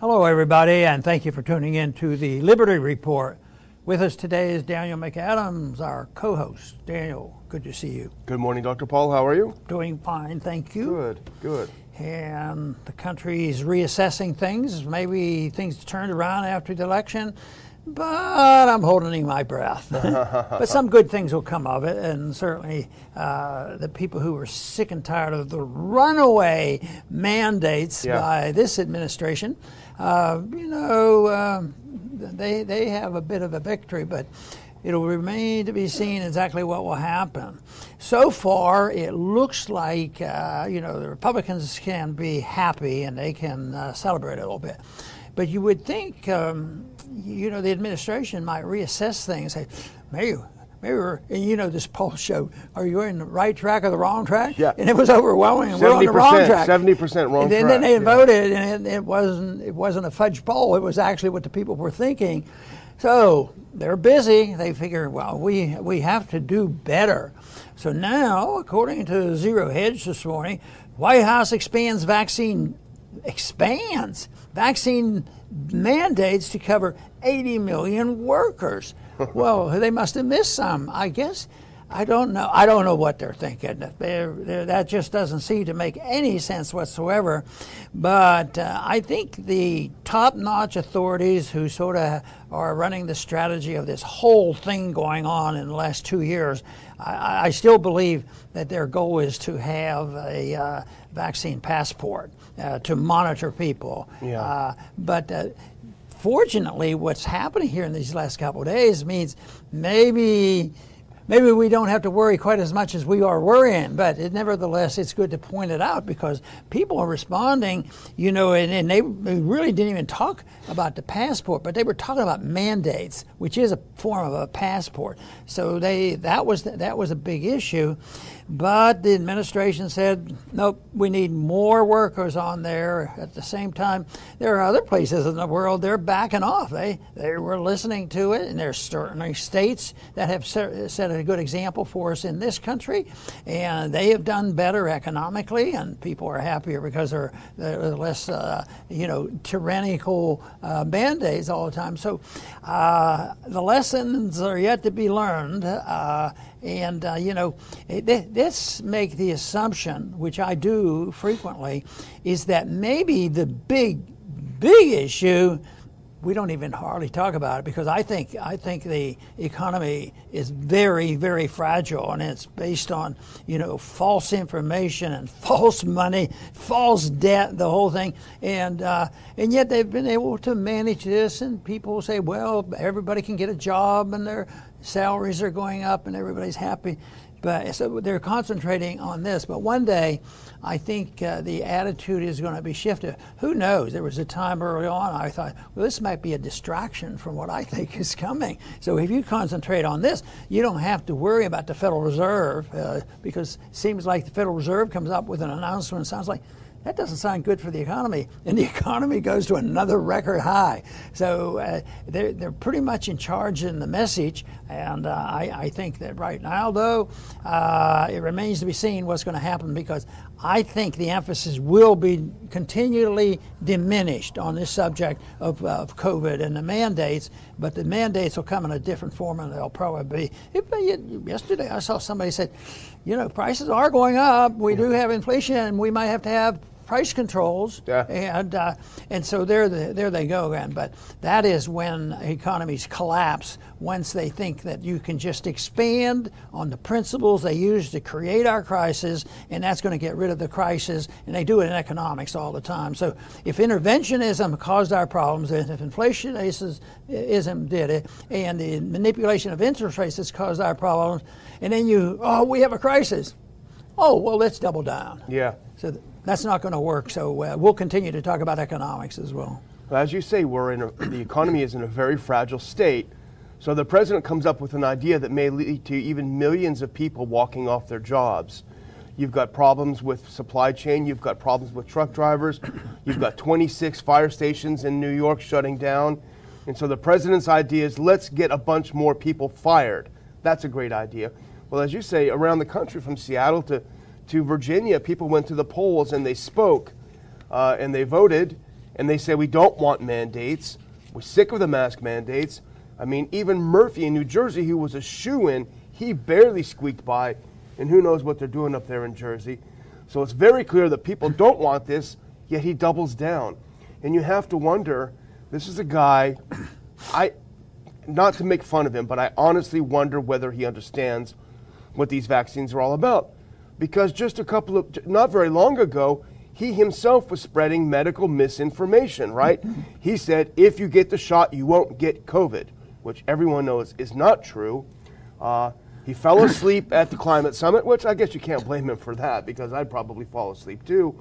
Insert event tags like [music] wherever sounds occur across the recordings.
Hello, everybody, and thank you for tuning in to the Liberty Report. With us today is Daniel McAdams, our co host. Daniel, good to see you. Good morning, Dr. Paul. How are you? Doing fine, thank you. Good, good. And the country's reassessing things. Maybe things turned around after the election, but I'm holding my breath. [laughs] but some good things will come of it, and certainly uh, the people who are sick and tired of the runaway mandates Yeah. by this administration, uh, you know, um they they have a bit of a victory, but. It'll remain to be seen exactly what will happen. So far, it looks like uh, you know the Republicans can be happy and they can uh, celebrate a little bit, but you would think um, you know the administration might reassess things. Say, maybe. Maybe we're, and you know this poll showed, are you in the right track or the wrong track? Yeah. And it was overwhelming. We're on the wrong 70%, track. 70% wrong and then, track, then they yeah. voted, and it, it wasn't it wasn't a fudge poll. It was actually what the people were thinking. So they're busy. They figure, well, we we have to do better. So now, according to Zero Hedge this morning, White House expands vaccine expands vaccine mandates to cover 80 million workers. Well, they must have missed some, I guess. I don't know. I don't know what they're thinking. They're, they're, that just doesn't seem to make any sense whatsoever. But uh, I think the top-notch authorities who sort of are running the strategy of this whole thing going on in the last two years, I, I still believe that their goal is to have a uh, vaccine passport uh, to monitor people. Yeah. Uh, but uh, fortunately, what's happening here in these last couple days means maybe maybe we don't have to worry quite as much as we are worrying. But it, nevertheless, it's good to point it out because people are responding. You know, and, and they really didn't even talk about the passport, but they were talking about mandates, which is a form of a passport. So they that was that was a big issue. But the administration said, nope, we need more workers on there. At the same time, there are other places in the world they're backing off. They they were listening to it, and there's certainly states that have se- set a good example for us in this country, and they have done better economically, and people are happier because they're, they're less, uh, you know, tyrannical uh, band-aids all the time. So uh, the lessons are yet to be learned. Uh, and uh, you know, let's make the assumption, which I do frequently, is that maybe the big, big issue we don't even hardly talk about it because I think I think the economy is very very fragile and it's based on you know false information and [laughs] false money, false debt, the whole thing, and uh, and yet they've been able to manage this and people say well everybody can get a job and their salaries are going up and everybody's happy. But so they're concentrating on this. But one day, I think uh, the attitude is going to be shifted. Who knows? There was a time early on I thought, well, this might be a distraction from what I [laughs] think is coming. So if you concentrate on this, you don't have to worry about the Federal Reserve uh, because it seems like the Federal Reserve comes up with an announcement. And sounds like that doesn't sound good for the economy. And the [laughs] economy goes to another record high. So uh, they're, they're pretty much in charge in the message. And uh, I, I think that right now, though, uh, it remains to be seen what's going to happen because I think the emphasis will be continually diminished on this subject of, of COVID and the mandates. But the mandates will come in a different form and they'll probably be. If, yesterday, I saw somebody said, you know, prices are going up. We do have inflation, and we might have to have price controls, Yeah. and uh, and so there the, there they go again. But that is when economies collapse once they think that you can just expand on the principles they use to create our crisis, and that's going to get rid of the crisis. And they do it in economics all the time. So if interventionism caused our problems, and if inflationism did it, and the manipulation of interest rates has caused our problems, and then you oh we have a crisis. Oh well, let's double down. Yeah. So that's not going to work. So uh, we'll continue to talk about economics as well. Well, As you say, we're in a, the economy is in a very fragile state. So the president comes up with an idea that may lead to even millions of people walking off their jobs. You've got problems with supply chain. You've got problems with truck drivers. [coughs] You've got 26 fire stations in New York shutting down. And so the president's idea is let's get a bunch more people fired. That's a great idea. Well, as you say, around the country, from Seattle to, to Virginia, people went to the polls and they spoke uh, and they voted. and they said, we don't want mandates. We're sick of the mask mandates. I mean, even Murphy in New Jersey, who was a shoe in, he barely squeaked by, and who knows what they're doing up there in Jersey. So it's very clear that people don't want this, yet he doubles down. And you have to wonder this is a guy, I, not to make fun of him, but I honestly wonder whether he understands what these vaccines are all about. Because just a couple of, not very long ago, he himself was spreading medical misinformation, right? [laughs] he said, if you get the shot, you won't get COVID, which everyone knows is not true. Uh, he fell [laughs] asleep at the climate summit, which I guess you can't blame him for that because I'd probably fall asleep too.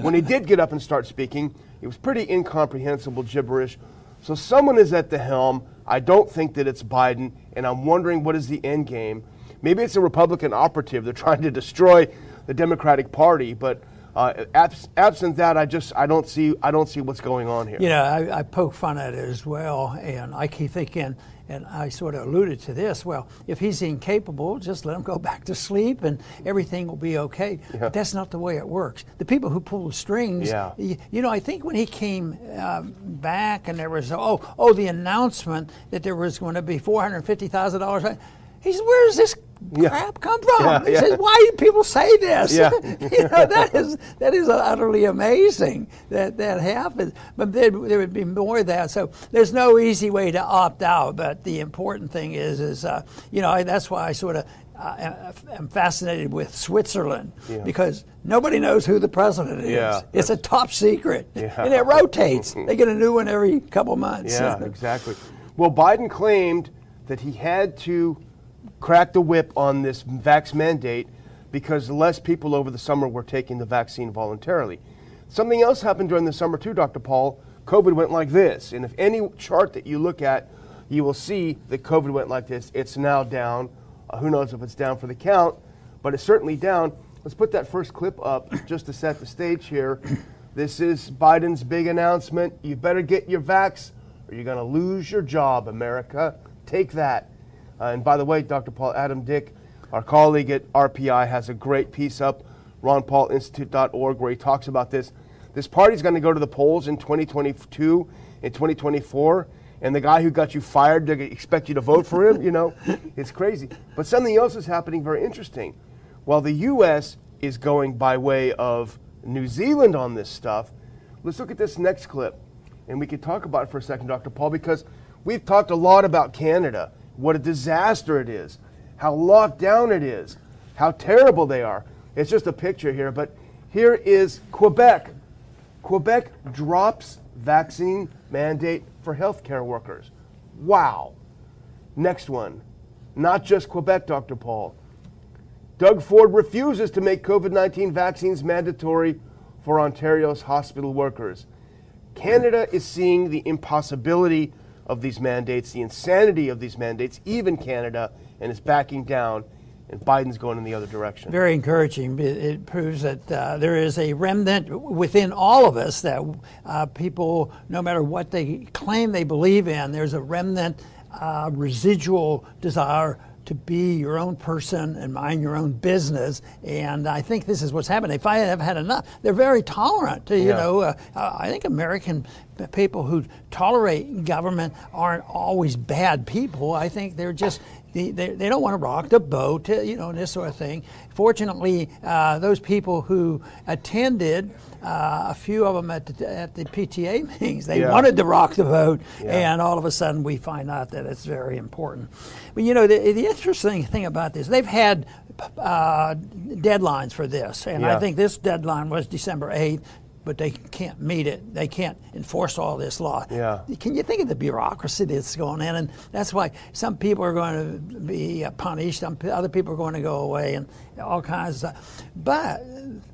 when he did get up and start speaking, it was pretty incomprehensible gibberish. So someone is at the helm. I don't think that it's Biden, and I'm wondering what is the end game. Maybe it's a Republican operative. They're trying to destroy the Democratic Party, but uh, abs- absent that, I just I don't see I don't see what's going on here. You know, I, I poke fun at it as well, and I keep thinking, and I sort of alluded to this. Well, if he's incapable, just let him go [laughs] back to sleep, and everything will be okay. Yeah. But that's not the way it works. The people who pull the strings, Yeah. you, you know, I think when he came um, back, and there was oh oh the announcement that there was going to be four hundred fifty thousand dollars. He said, "Where is this Yeah. crap come from?" Yeah, he yeah. says, "Why do people say this?" Yeah. [laughs] you know, that is that is utterly amazing that that happens. But there, there would be more of that. So there's no easy way to opt out. But the important thing is, is uh, you know, I, that's why I sort of. Uh, am fascinated with Switzerland Yeah. because nobody knows who the president is. Yeah, it's a top secret, Yeah. and it rotates. they get a new one every couple months. Yeah, [laughs] exactly. Well, Biden claimed that he had to crack the whip on this vax mandate because less people over the summer were taking the vaccine voluntarily. Something else happened during the summer too, Dr. Paul. COVID went like this, and if any chart that you look at, you will see that COVID went like this. It's now down. Uh, who knows if it's down for the count, but it's certainly down. Let's put that first clip up just to set the stage here. This is Biden's big announcement. You better get your vax or you're going to lose your job, America. Take that. Uh, and by the way, Dr. Paul Adam Dick, our colleague at RPI, has a great piece up, ronpaulinstitute.org, where he talks about this. This party's going to go to the polls in 2022 and 2024, and the guy who got you fired, they expect you to vote for him, you know? [laughs] It's crazy. But something else is happening very interesting. While the U.S. is going by way of New Zealand on this stuff, let's look at this next clip. And we could talk about it for a second, Dr. Paul, because we've talked a lot about Canada, what a disaster it is, how locked down it is, how terrible they are. It's just a picture here, but here is Quebec. Quebec drops vaccine mandate for healthcare workers. Wow. Next one. Not just Quebec, Dr. Paul. Doug Ford refuses to make COVID 19 vaccines mandatory for Ontario's hospital workers. Canada is seeing the impossibility of these mandates, the insanity of these mandates, even Canada, and is backing down, and Biden's going in the other direction. Very encouraging. It, it proves that uh, there is a remnant within all of us that uh, people, no matter what they claim they believe in, there's a remnant uh, residual desire to be your own person and mind your own business. And I think this is what's happening. If I have had enough. They're very tolerant. You Yeah. know, uh, I think American people who tolerate government aren't always bad people. I think they're just they, they, they don't want to rock the boat, uh, you know, and this sort of thing. Fortunately, uh, those people who attended, uh, a few of them at the, at the PTA [laughs] meetings, they Yeah. wanted to rock the boat, Yeah. and all of a sudden we find out that it's very important. But you know, the, the interesting thing about this, they've had uh, deadlines for this, and Yeah. I think this deadline was December 8th. But they can't meet it. They can't enforce all this law. Yeah. Can you think of the bureaucracy that's going in? And that's why some people are going to be uh, punished, some other people are going to go away, and all kinds of stuff. But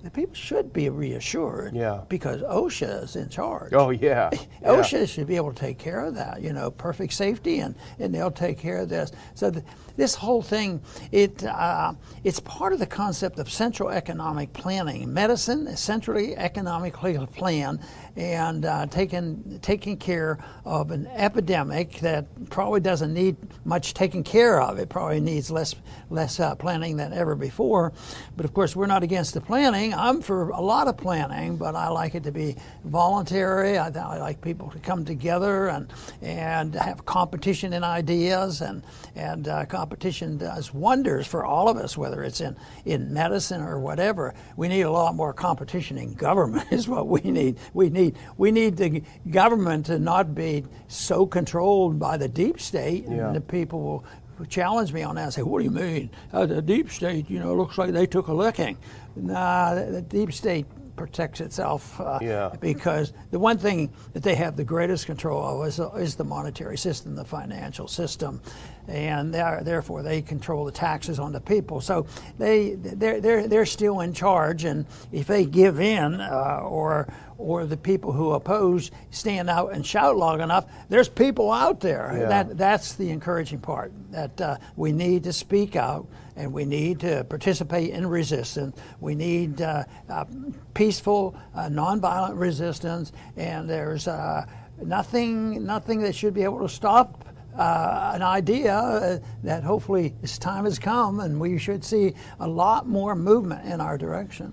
the people should be reassured Yeah. because OSHA is in charge. Oh, yeah. [laughs] yeah. OSHA should be able to take care of that, you know, perfect safety, and, and they'll take care of this. So th- this whole thing, it uh, it's part of the concept of central economic planning. Medicine is centrally economically planned, and uh, taking taking care of an epidemic that probably doesn't need much taking care of. It probably needs less less uh, planning than ever before. But of course, we're not against the planning. I'm for a lot of planning, but I like it to be voluntary. I, I like people to come together and and have competition in ideas, and and uh, competition does wonders for all of us, whether it's in in medicine or whatever. We need a lot more competition in government. [laughs] Is what we need. We need we need the government to not be so controlled by the deep state, Yeah. and the people will challenge me on that and say, What do you mean? Uh, the deep state, you know, looks like they took a licking. Nah, the, the deep state protects itself uh, Yeah. because the one thing that they have the greatest control of is, is the monetary system, the financial system, and therefore they control the taxes on the people. So they they're they're, they're still in charge, and if they give in uh, or or the people who oppose stand out and shout long enough, there's people out there. Yeah. That that's the encouraging part. That uh, we need to speak out and we need to participate in resistance. We need uh, uh, peaceful, uh, nonviolent resistance, and there's uh, nothing nothing that should be able to stop. Uh, an idea uh, that hopefully this time has come, and we should see a lot more movement in our direction.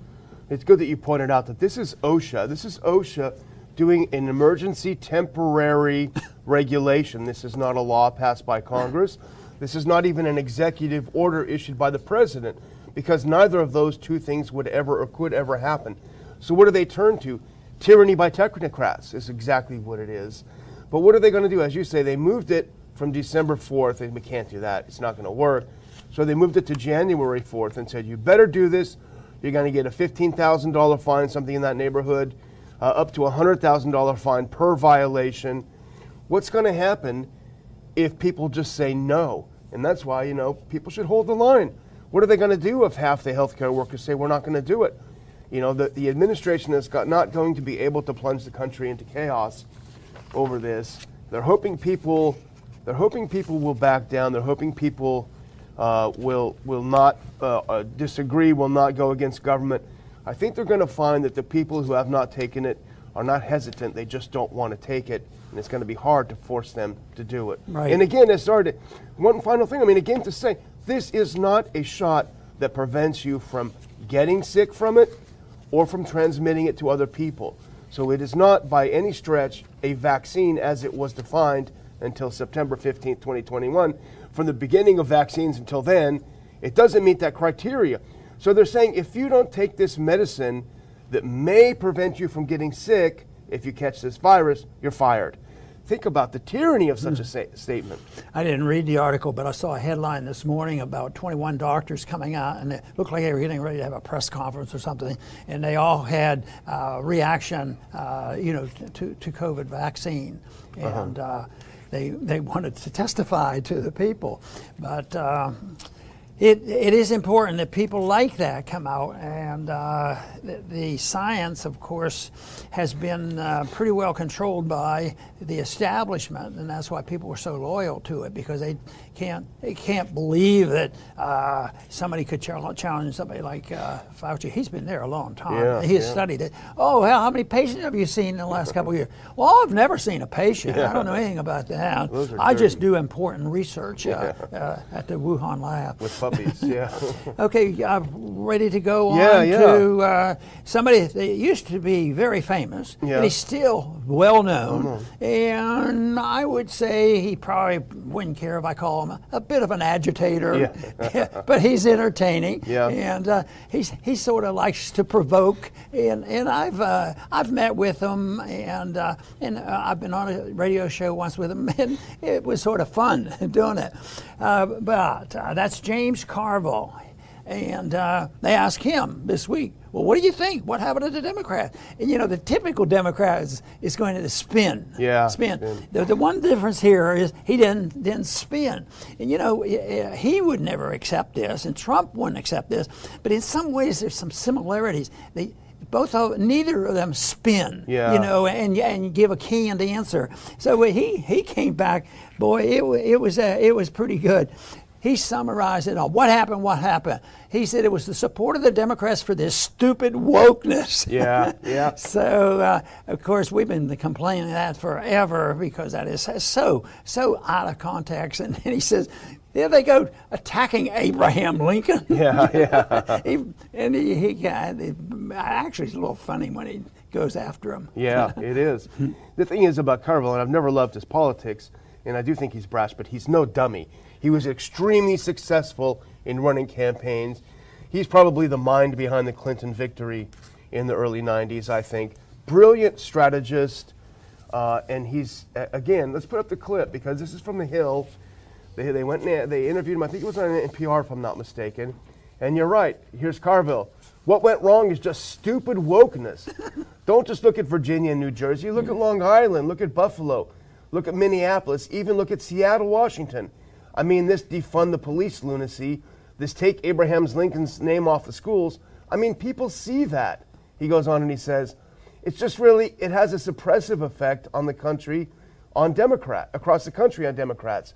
It's good that you pointed out that this is OSHA. This is OSHA doing an emergency temporary [laughs] regulation. This is not a law passed by Congress. This is not even an executive order issued by the president because neither of those two things would ever or could ever happen. So, what do they turn to? Tyranny by technocrats is exactly what it is. But what are they going to do? As you say, they moved it from December 4th, and we can't do that. It's not going to work. So they moved it to January 4th and said, you better do this. You're going to get a $15,000 fine, something in that neighborhood, uh, up to a $100,000 fine per violation. What's going to happen if people just say no? And that's why, you know, people should hold the line. What are they going to do if half the healthcare workers say we're not going to do it? You know, the, the administration is got, not going to be able to plunge the country into chaos over this. They're hoping people, they're hoping people will back down. They're hoping people uh, will will not uh, uh, disagree, will not go against government. I think they're going to find that the people who have not taken it are not hesitant. They just don't want to take it, and it's going to be hard to force them to do it. Right. And again, as started, one final thing. I mean, again, to say this is not a shot that prevents you from getting sick from it or from transmitting it to other people. So it is not by any stretch a vaccine as it was defined until September 15th, 2021. From the beginning of vaccines until then, it doesn't meet that criteria. So they're saying if you don't take this medicine that may prevent you from getting sick if you catch this virus, you're fired. Think about the tyranny of such a sa- statement. I didn't read the article, but I saw a headline this morning about 21 doctors coming out, and it looked like they were getting ready to have a press conference or something, and they all had uh, reaction, uh, you know, to, to COVID vaccine, and uh, they they wanted to testify to the people, but. Uh, it, it is important that people like that come out, and uh, the, the science, of course, has been uh, pretty well controlled by the establishment, and that's why people were so loyal to it because they can't they can't believe that uh, somebody could challenge somebody like uh, Fauci. He's been there a long time. Yeah, he has yeah. studied it. Oh, how many patients have you seen in the last couple of years? Well, I've never seen a patient. I don't know anything about that. I just do important research uh, uh, at the Wuhan lab. With puppies, yeah. [laughs] Okay, I'm ready to go Yeah, on yeah. to uh, somebody that used to be very famous, Yeah. and he's still well known. And I would say he probably wouldn't care if I call him a, a bit of an agitator, [laughs] but he's entertaining. Yeah. And uh, he's he sort of likes to provoke, and and I've uh, I've met with him, and uh, and uh, I've been on a radio show once with him, [laughs] and it was sort of fun [laughs] doing it. Uh, but uh, that's James Carville. And uh, they asked him this week, well, what do you think? What happened to the Democrats? And you know, the typical Democrat is, is going to spin. Yeah, Spin. spin. The, the one difference here is he didn't didn't spin, and you know eh, he would never accept this, and Trump wouldn't accept this. But in some ways, there's some similarities. They both of neither of them spin, Yeah. you know, and and give a canned answer. So he he came back, boy, it it was uh, it was pretty good. He summarized it all. What happened? What happened? He said it was the support of the Democrats for this stupid wokeness. [laughs] Yeah, yeah. [laughs] so, uh, of course, we've been complaining that forever because that is so so out of context. And then he says, there they go attacking Abraham Lincoln. [laughs] Yeah, yeah. he, and he, he actually, it's a little funny when he goes after him. Yeah, it is. the thing is about Carville, and I've never loved his politics, and I do think he's brash, but he's no dummy. He was extremely successful in running campaigns. He's probably the mind behind the Clinton victory in the early 90s, I think. Brilliant strategist. Uh, and he's, again, let's put up the clip because this is from The Hill. They, they went and they interviewed him, I think it was on NPR if I'm not mistaken. And you're right, here's Carville. What went wrong is just stupid wokeness. [laughs] Don't just look at Virginia and New Jersey, look at Long Island, look at Buffalo, look at Minneapolis, even look at Seattle, Washington. I mean, this defund the police lunacy, this take Abraham's Lincoln's name off the schools. I mean, people see that. He goes on and he says, it's just really, it has a suppressive effect on the country, on Democrat, across the country on Democrats.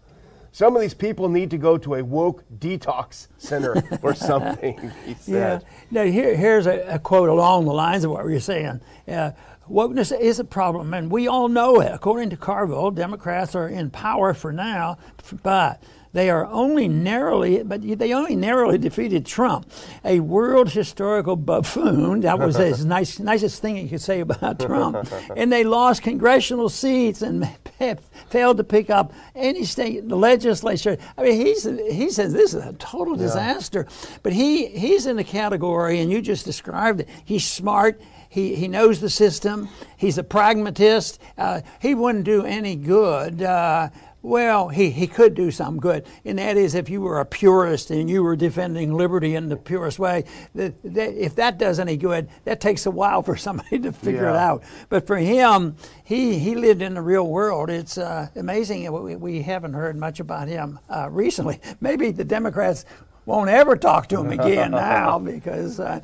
Some of these people need to go to a woke detox center [laughs] or something, he said. Yeah. Now, here, here's a, a, quote along the lines of what you're saying. Uh, wokeness is a problem, and we all know it. According to Carville, Democrats are in power for now, but they are only narrowly, but they only narrowly defeated Trump, a world historical buffoon. That was the [laughs] nice, nicest thing you could say about Trump. and they lost congressional seats and [laughs] failed to pick up any state legislature. I mean, he's, he says this is a total disaster. Yeah. But he, he's in the category, and you just described it. He's smart. He, he knows the system. He's a pragmatist. Uh, he wouldn't do any good. Uh, well, he, he could do some good, and that is if you were a purist and you were defending liberty in the purest way. That, that, if that does any good, that takes a while for somebody [laughs] to figure yeah. it out. But for him, he, he lived in the real world. It's uh, amazing. We, we, haven't heard much about him uh, recently. [laughs] Maybe the Democrats won't ever talk to him again [laughs] now because uh,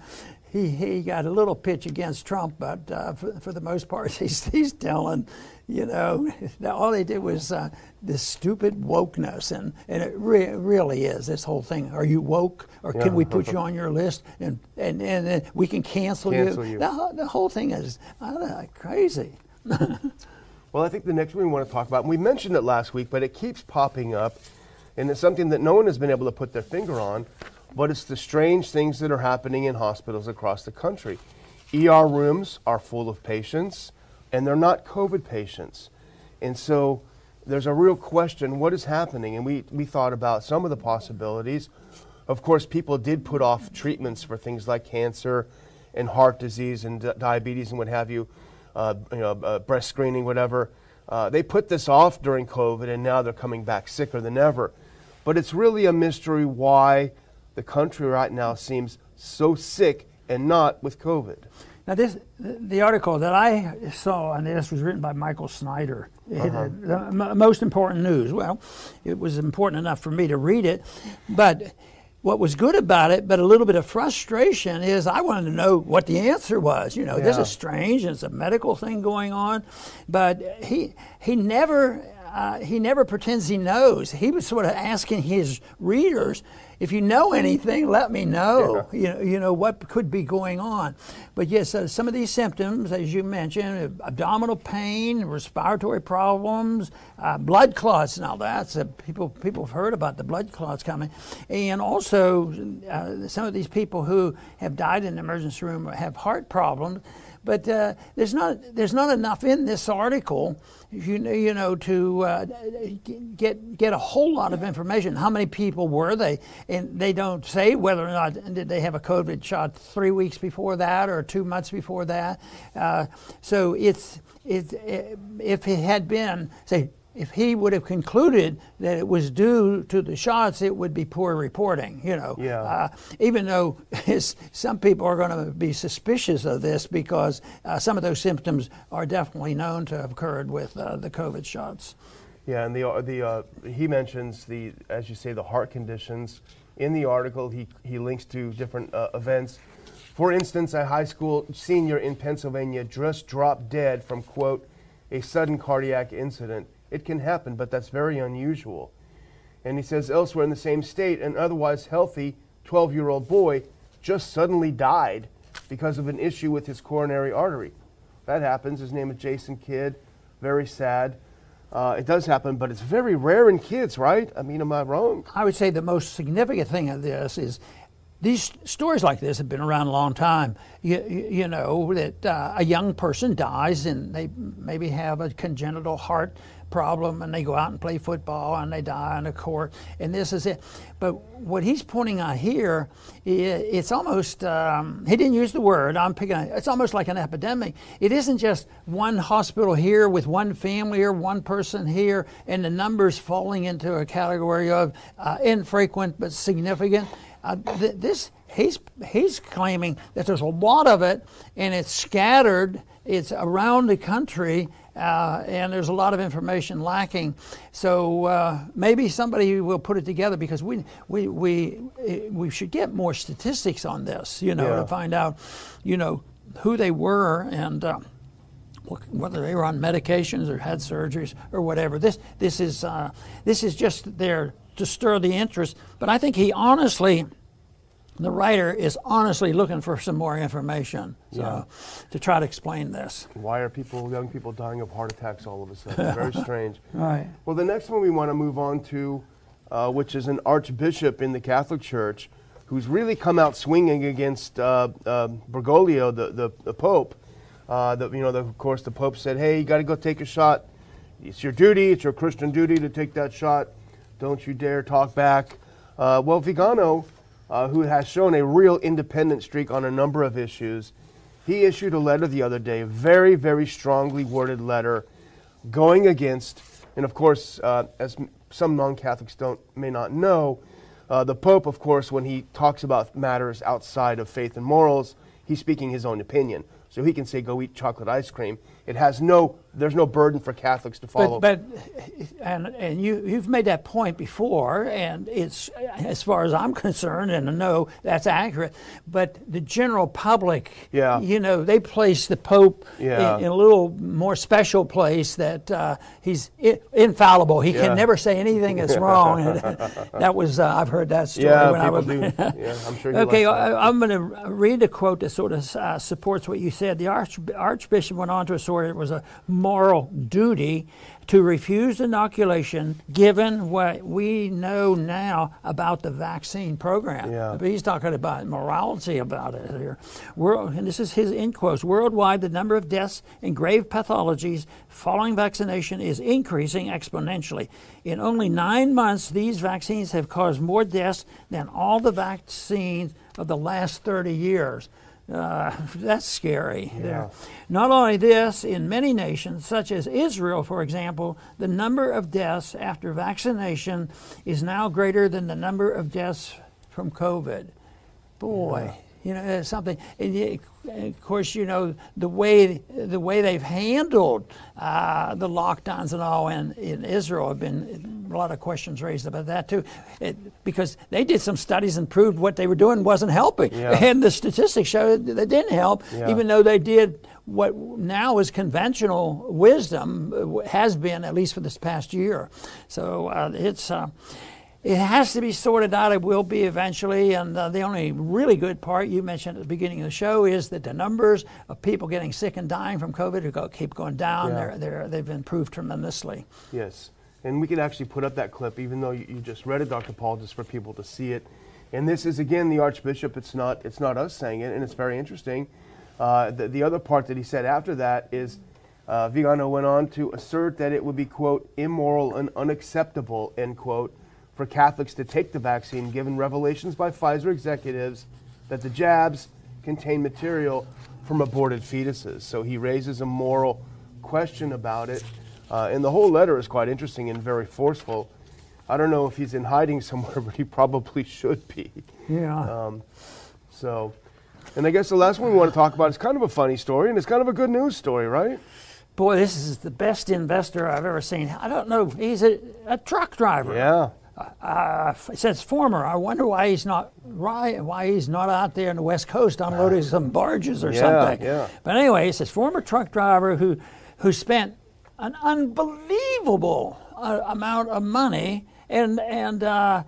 he, he got a little pitch against Trump, but uh, for, for the most part, [laughs] he's, he's telling, you know, [laughs] all they did was uh, this stupid wokeness, and, and it re- really is this whole thing. Are you woke, or can we put you on your list, and and, and, and we can cancel, cancel you? you. The, the, whole thing is uh, crazy. [laughs] well, I think the next one we want to talk about, and we mentioned it last week, but it keeps popping up, and it's something that no one has been able to put their finger on, but it's the strange things that are happening in hospitals across the country. ER rooms are full of patients, and they're not COVID patients. And so there's a real question what is happening? And we, we thought about some of the possibilities. Of course, people did put off treatments for things like cancer and heart disease and di- diabetes and what have you, uh, you know, uh, breast screening, whatever. Uh, they put this off during COVID, and now they're coming back sicker than ever. But it's really a mystery why the country right now seems so sick and not with COVID. Now, this the article that I saw on this was written by Michael Snyder. Uh-huh. the most important news. Well, it was important enough for me to read it, but what was good about it, but a little bit of frustration, is I wanted to know what the answer was. You know, yeah. this is strange, and it's a medical thing going on, but he he never uh, he never pretends he knows. He was sort of asking his readers, if you know anything, let me know. Yeah. You know, you know what could be going on. But yes, uh, some of these symptoms, as you mentioned, abdominal pain, respiratory problems, uh, blood clots. Now that's uh, people people have heard about the blood clots coming, and also uh, some of these people who have died in the emergency room have heart problems. But uh, there's not there's not enough in this article, you know, you know to uh, get get a whole lot of information. How many people were they? And they don't say whether or not did they have a COVID shot three weeks before that or two months before that. Uh, so it's it, if it had been say if he would have concluded that it was due to the shots, it would be poor reporting. You know, yeah. uh, even though [laughs] some people are going to be suspicious of this because uh, some of those symptoms are definitely known to have occurred with uh, the COVID shots. Yeah, and the uh, the uh, he mentions the as you say the heart conditions in the article. He he links to different uh, events. For instance, a high school senior in Pennsylvania just dropped dead from quote a sudden cardiac incident it can happen, but that's very unusual. And he says elsewhere in the same state, an otherwise healthy 12 year old boy just suddenly died because of an issue with his coronary artery. That happens. His name is Jason Kidd. Very sad. Uh, it does happen, but it's very rare in kids, right? I mean, am I wrong? I would say the most significant thing of this is these stories like this have been around a long time. You, you know, that uh, a young person dies and they maybe have a congenital heart problem and they go out and play football and they die on the court and this is it. But what he's pointing out here, it's almost, um, he didn't use the word, I'm picking, it's almost like an epidemic. It isn't just one hospital here with one family or one person here and the numbers falling into a category of uh, infrequent but significant. Uh, th- this he's he's claiming that there's a lot of it and it's scattered it's around the country uh, and there's a lot of information lacking. So uh, maybe somebody will put it together because we, we, we, we should get more statistics on this, you know, yeah. to find out, you know, who they were and uh, whether they were on medications or had surgeries or whatever. This, this, is, uh, this is just there to stir the interest. But I think he honestly the writer is honestly looking for some more information so, yeah. to try to explain this. Why are people, young people, dying of heart attacks all of a sudden? Very [laughs] strange. Right. Well, the next one we want to move on to, uh, which is an archbishop in the Catholic Church, who's really come out swinging against uh, uh, Bergoglio, the, the, the Pope. Uh, the, you know, the, of course, the Pope said, "Hey, you got to go take a shot. It's your duty. It's your Christian duty to take that shot. Don't you dare talk back." Uh, well, Vigano uh, who has shown a real independent streak on a number of issues. He issued a letter the other day, a very, very strongly worded letter going against, and of course, uh, as some non Catholics don't may not know, uh, the Pope, of course, when he talks about matters outside of faith and morals, he's speaking his own opinion. So he can say, go eat chocolate ice cream. It has no, there's no burden for Catholics to follow. But, but and, and you, you've made that point before, and it's, as far as I'm concerned, and I know that's accurate, but the general public, yeah. you know, they place the Pope yeah. in, in, a little more special place that uh, he's infallible. He yeah. can never say anything that's wrong. [laughs] that was, uh, I've heard that story yeah, when I was. Do. [laughs] yeah, I'm sure okay, I, am going to read a quote that sort of uh, supports what you said. The Arch, Archbishop went on to it was a moral duty to refuse inoculation given what we know now about the vaccine program. Yeah. But he's talking about morality about it here. World, and this is his in quotes. Worldwide, the number of deaths and grave pathologies following vaccination is increasing exponentially. In only nine months, these vaccines have caused more deaths than all the vaccines of the last 30 years. Uh, [laughs] that's scary. Yeah. Not only this, in many nations, such as Israel, for example, the number of deaths after vaccination is now greater than the number of deaths from COVID. Boy. Yeah you know, uh, something. And of course, you know the way the way they've handled uh, the lockdowns and all in, in Israel have been a lot of questions raised about that too, it, because they did some studies and proved what they were doing wasn't helping, yeah. [laughs] and the statistics showed that it didn't help, yeah. even though they did what now is conventional wisdom uh, has been at least for this past year. So uh, it's. Uh, it has to be sorted out. It will be eventually. And uh, the only really good part you mentioned at the beginning of the show is that the numbers of people getting sick and dying from COVID go, keep going down. Yeah. They're, they're, they've improved tremendously. Yes. And we can actually put up that clip, even though you, you just read it, Dr. Paul, just for people to see it. And this is again the Archbishop. It's not it's not us saying it, and it's very interesting. Uh, the, the other part that he said after that is uh, Vigano went on to assert that it would be quote immoral and unacceptable end quote for Catholics to take the vaccine, given revelations by Pfizer executives that the jabs contain material from aborted fetuses. So he raises a moral question about it. Uh, and the whole letter is quite interesting and very forceful. I don't know if he's in hiding [laughs] somewhere, but he probably should be. Yeah. Um, so, and I guess the last one we want to talk about is kind of a funny story, and it's kind of a good news story, right? Boy, this is the best investor I've ever seen. I don't know. He's a, a truck driver. Yeah uh, it says former. I wonder why he's not why, why he's not out there on the west coast unloading some barges or yeah, something. Yeah. But anyway, it says former truck driver who who spent an unbelievable uh, amount of money and and uh,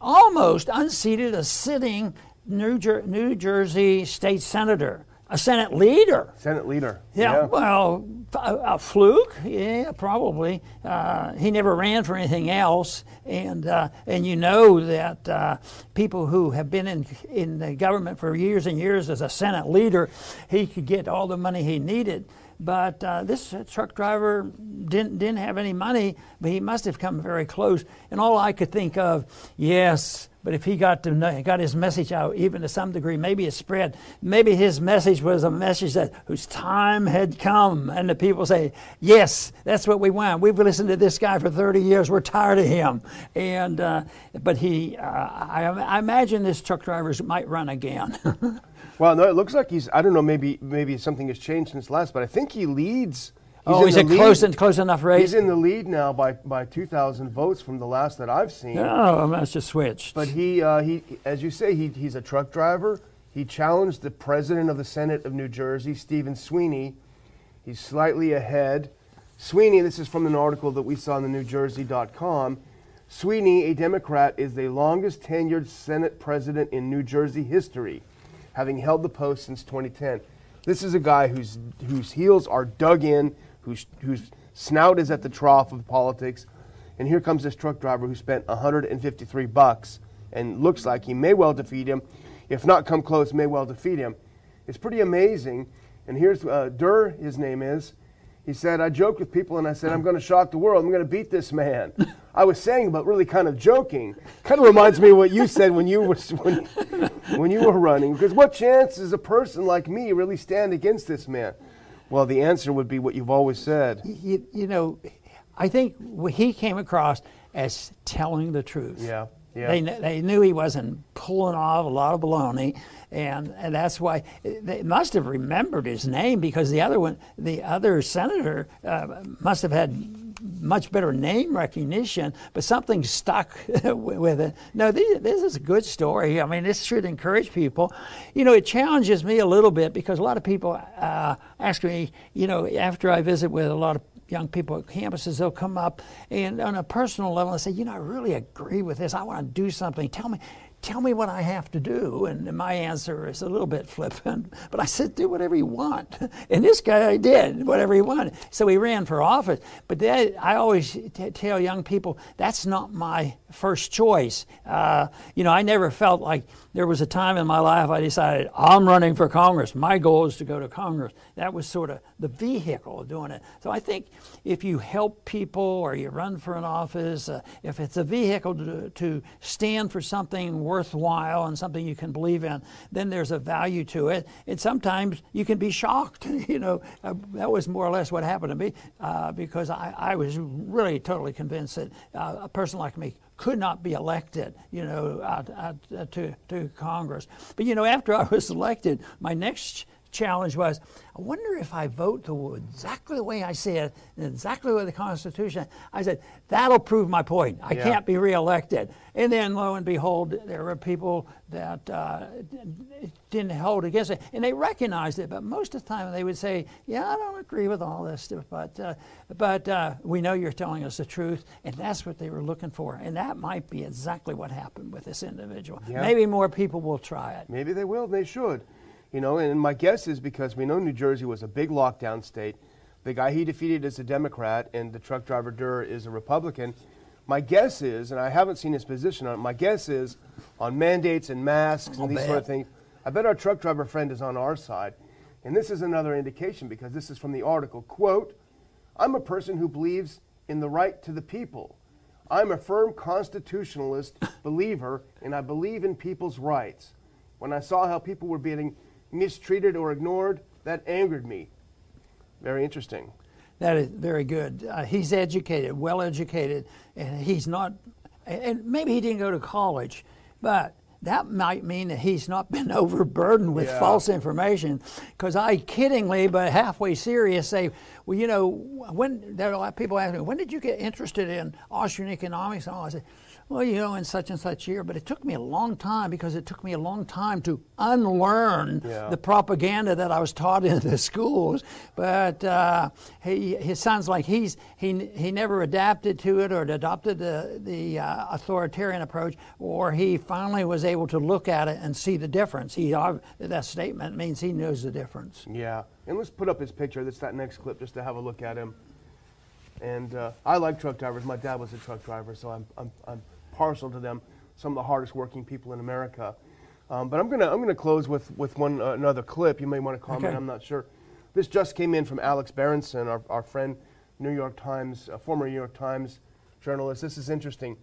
almost unseated a sitting New, Jer- New Jersey state senator, a Senate leader. Senate leader. Yeah, well, a, a, fluke, yeah, probably. Uh, he never ran for anything else, and uh, and you know that uh, people who have been in in the government for years and years as a Senate leader, he could get all the money he needed. But uh, this truck driver didn't didn't have any money, but he must have come very close. And all I could think of, yes, but if he got to know, got his message out, even to some degree, maybe it spread. Maybe his message was a message that whose time had come, and the people say, "Yes, that's what we want. We've listened to this guy for 30 years. We're tired of him." And uh, but he, uh, I, I imagine this truck driver might run again. [laughs] Well, no, it looks like he's. I don't know. Maybe maybe something has changed since last, but I think he leads. He's oh, he's a close and close enough race. He's in the lead now by by 2,000 votes from the last that I've seen. Oh, that's just switched. But he uh, he as you say he he's a truck driver. He challenged the president of the Senate of New Jersey, Stephen Sweeney. He's slightly ahead. Sweeney, this is from an article that we saw in the NewJersey.com. Sweeney, a Democrat, is the longest tenured Senate president in New Jersey history having held the post since 2010. This is a guy whose, whose heels are dug in, whose, whose snout is at the trough of politics. And here comes this truck driver who spent 153 bucks and looks like he may well defeat him. If not come close, may well defeat him. It's pretty amazing. And here's uh, Durr, his name is. He said, I joked with people and I said, I'm going to shock the world. I'm going to beat this man. [laughs] I was saying, but really kind of joking. Kind of reminds me of what you said when you were when, when you were running. Because what chance does a person like me really stand against this man? Well, the answer would be what you've always said. You, you know, I think he came across as telling the truth. Yeah. Yeah. They, they knew he wasn't pulling off a lot of baloney, and, and that's why they must have remembered his name because the other one, the other senator, uh, must have had much better name recognition, but something stuck [laughs] with it. No, this, is a good story. I mean, this should encourage people. You know, it challenges me a little bit because a lot of people uh, ask me, you know, after I visit with a lot of young people at campuses, they'll come up and on a personal level and say, you know, I really agree with this. I want to do something. Tell me, tell me what I have to do. And my answer is a little bit flippant, [laughs] but I said, do whatever you want. [laughs] And this guy did whatever he wanted. So he ran for office. But that, I always t- tell young people, that's not my first choice. Uh, you know, I never felt like there was a time in my life I decided, I'm running for Congress. My goal is to go to Congress. That was sort of the vehicle of doing it. So I think if you help people or you run for an office, uh, if it's a vehicle to, to stand for something worthwhile and something you can believe in, then there's a value to it. And sometimes you can be shocked. [laughs] you know, uh, that was more or less what happened to me uh, because I, I, was really totally convinced that uh, a person like me could not be elected, you know, uh, uh, to, to Congress. But, you know, after I was [laughs] elected, my next challenge was I wonder if I vote the, exactly the way I said, exactly the way the Constitution. I said, that'll prove my point. I yeah. can't be reelected. And then lo and behold, there were people that uh, didn't hold against it. And they recognized it, but most of the time they would say, yeah, I don't agree with all this stuff, but, uh, but uh, we know you're telling us the truth. And that's what they were looking for. And that might be exactly what happened with this individual. Maybe more people will try it. Maybe they will. They should. You know, and my guess is because we know New Jersey was a big lockdown state. The guy he defeated is a Democrat, and the truck driver Durr is a Republican. My guess is, and I haven't seen his position on it, my guess is on mandates and masks and I'll these sort of things, I bet our truck driver friend is on our side. And this is another indication because this is from the article. Quote, I'm a person who believes in the right to the people. I'm a firm constitutionalist believer, and I believe in people's rights. When I saw how people were being mistreated or ignored, that angered me. Very interesting. That is very good. Uh, he's educated, well educated, and he's not, and maybe he didn't go to college, but that might mean that he's not [laughs] been overburdened with yeah. false information. Because I kiddingly, but halfway serious, say, well, you know, when there are a lot of people ask me, when did you get interested in Austrian economics? And all I say, well, you know, in such and such year, but it took me a long time because it took me a long time to unlearn Yeah. the propaganda that I was taught [laughs] in the schools. But uh, he, sounds like he's he he never adapted to it or adopted the the uh, authoritarian approach, or he finally was able to look at it and see the difference. He ob- that statement means he knows the difference. Yeah, and let's put up his picture. That's that next clip, just to have a look at him. And uh, I like truck drivers. My dad was a truck driver, so I'm, I'm, I'm partial to them. Some of the hardest working people in America. Um, but I'm gonna I'm gonna close with with one uh, another clip. You may want to comment. Okay. I'm not sure. This just came in from Alex Berenson, our, our friend, New York Times, uh, former New York Times journalist. This is interesting.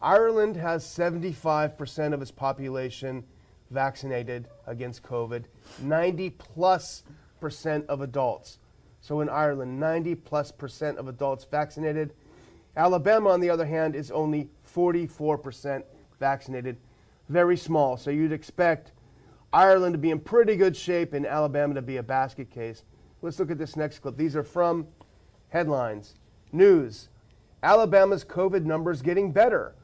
Ireland has 75% of its population vaccinated against COVID, 90 plus percent of adults. So in Ireland, 90 plus percent of adults vaccinated. Alabama, on the other hand, is only 44% vaccinated. Very small. So you'd expect Ireland to be in pretty good shape and Alabama to be a basket case. Let's look at this next clip. These are from headlines. News Alabama's COVID numbers getting better.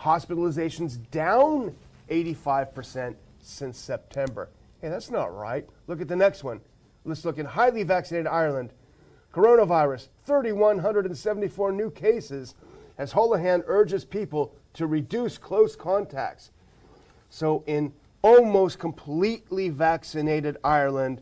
Hospitalizations down 85% since September. Hey, that's not right. Look at the next one. Let's look at highly vaccinated Ireland. Coronavirus, 3,174 new cases as Holohan urges people to reduce close contacts. So, in almost completely vaccinated Ireland,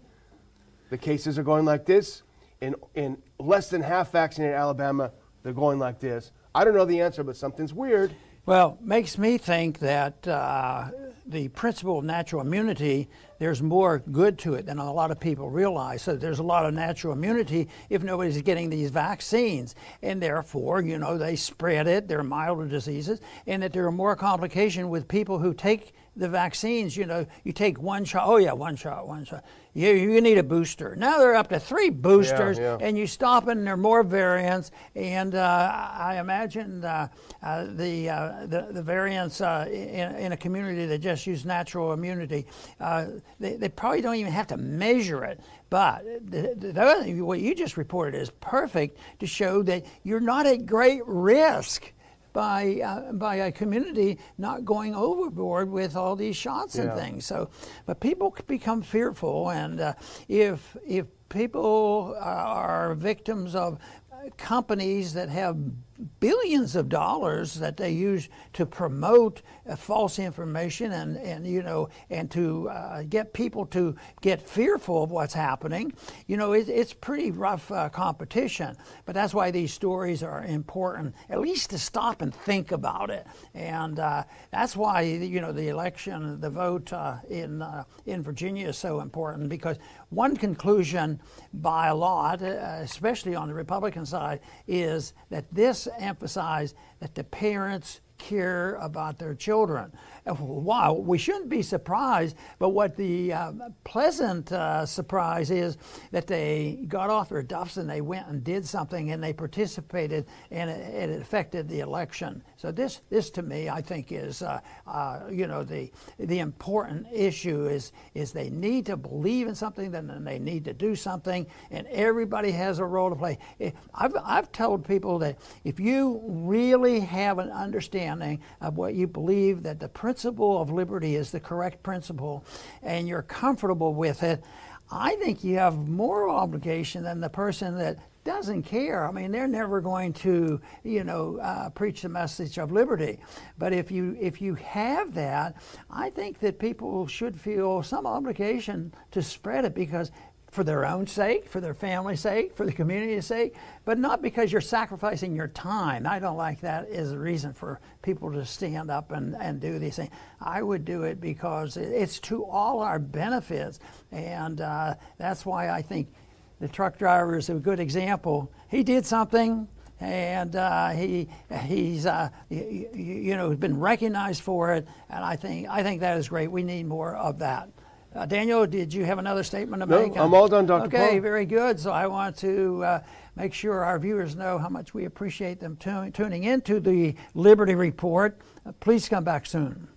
the cases are going like this. In, in less than half vaccinated Alabama, they're going like this. I don't know the answer, but something's weird. Well, makes me think that uh, the principle of natural immunity, there's more good to it than a lot of people realize. So there's a lot of natural immunity if nobody's getting these vaccines. And therefore, you know, they spread it, they're milder diseases, and that there are more complications with people who take the vaccines. You know, you take one shot, oh yeah, one shot, one shot. You, you need a booster. Now they're up to three boosters, yeah. and you stop and there are more variants. And uh, I imagine uh, uh, the, uh, the the variants uh, in, in a community that just use natural immunity, uh, they, they probably don't even have to measure it. But the, the, the other thing, what you just reported is perfect to show that you're not at great risk by uh, by a community not going overboard with all these shots and things. So, but people become fearful, and uh, if if people are victims of uh, companies that have billions of dollars that they use to promote uh, false information and, and you know and to uh, get people to get fearful of what's happening. You know it, it's pretty rough uh, competition but that's why these stories are important at least to stop and think about it. And uh, that's why you know the election the vote uh, in uh, in Virginia is so important because one conclusion by a lot especially on the Republican side is that this emphasized that the parents care about their children. Wow, we shouldn't be surprised, but what the uh, pleasant uh, surprise is that they got off their duffs and they went and did something and they participated and it, it affected the election. So this, this to me, I think is, uh, uh, you know, the the important issue is is they need to believe in something, then they need to do something, and everybody has a role to play. Eh, I've I've told people that if you really have an understanding of what you believe that the principle of liberty is the correct principle, and you're comfortable with it, I think you have more obligation than the person that doesn't care. I mean, they're never going to, you know, uh, preach the message of liberty. But if you if you have that, I think that people should feel some obligation to spread it because for their own sake, for their family's sake, for the community's sake, but not because you're sacrificing your time. I don't like that as a reason for people to stand up and, and do these things. I would do it because it's to all our benefits, and uh, that's why I think the truck driver is a good example. He did something, and uh, he he's uh, you, you know been recognized for it, and I think I think that is great. We need more of that. Uh, Daniel, did you have another statement to No, make? I'm all done, Dr. Okay, Paul. very good. So I want to uh, make sure our viewers know how much we appreciate them tu- tuning into the Liberty Report. Uh, please come back soon.